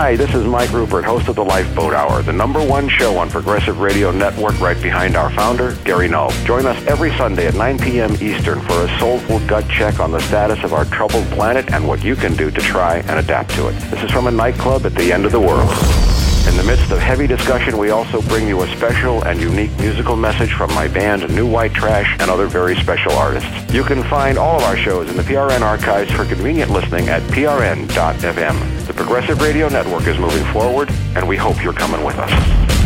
Hi, this is Mike Ruppert, host of the Lifeboat Hour, the number one show on Progressive Radio Network right behind our founder, Gary Null. Join us every Sunday at 9 p.m. Eastern for a soulful gut check on the status of our troubled planet and what you can do to try and adapt to it. This is from a nightclub at the end of the world. In the midst of heavy discussion, we also bring you a special and unique musical message from my band New White Trash and other very special artists. You can find all of our shows in the PRN archives for convenient listening at prn.fm. The Progressive Radio Network is moving forward, and we hope you're coming with us.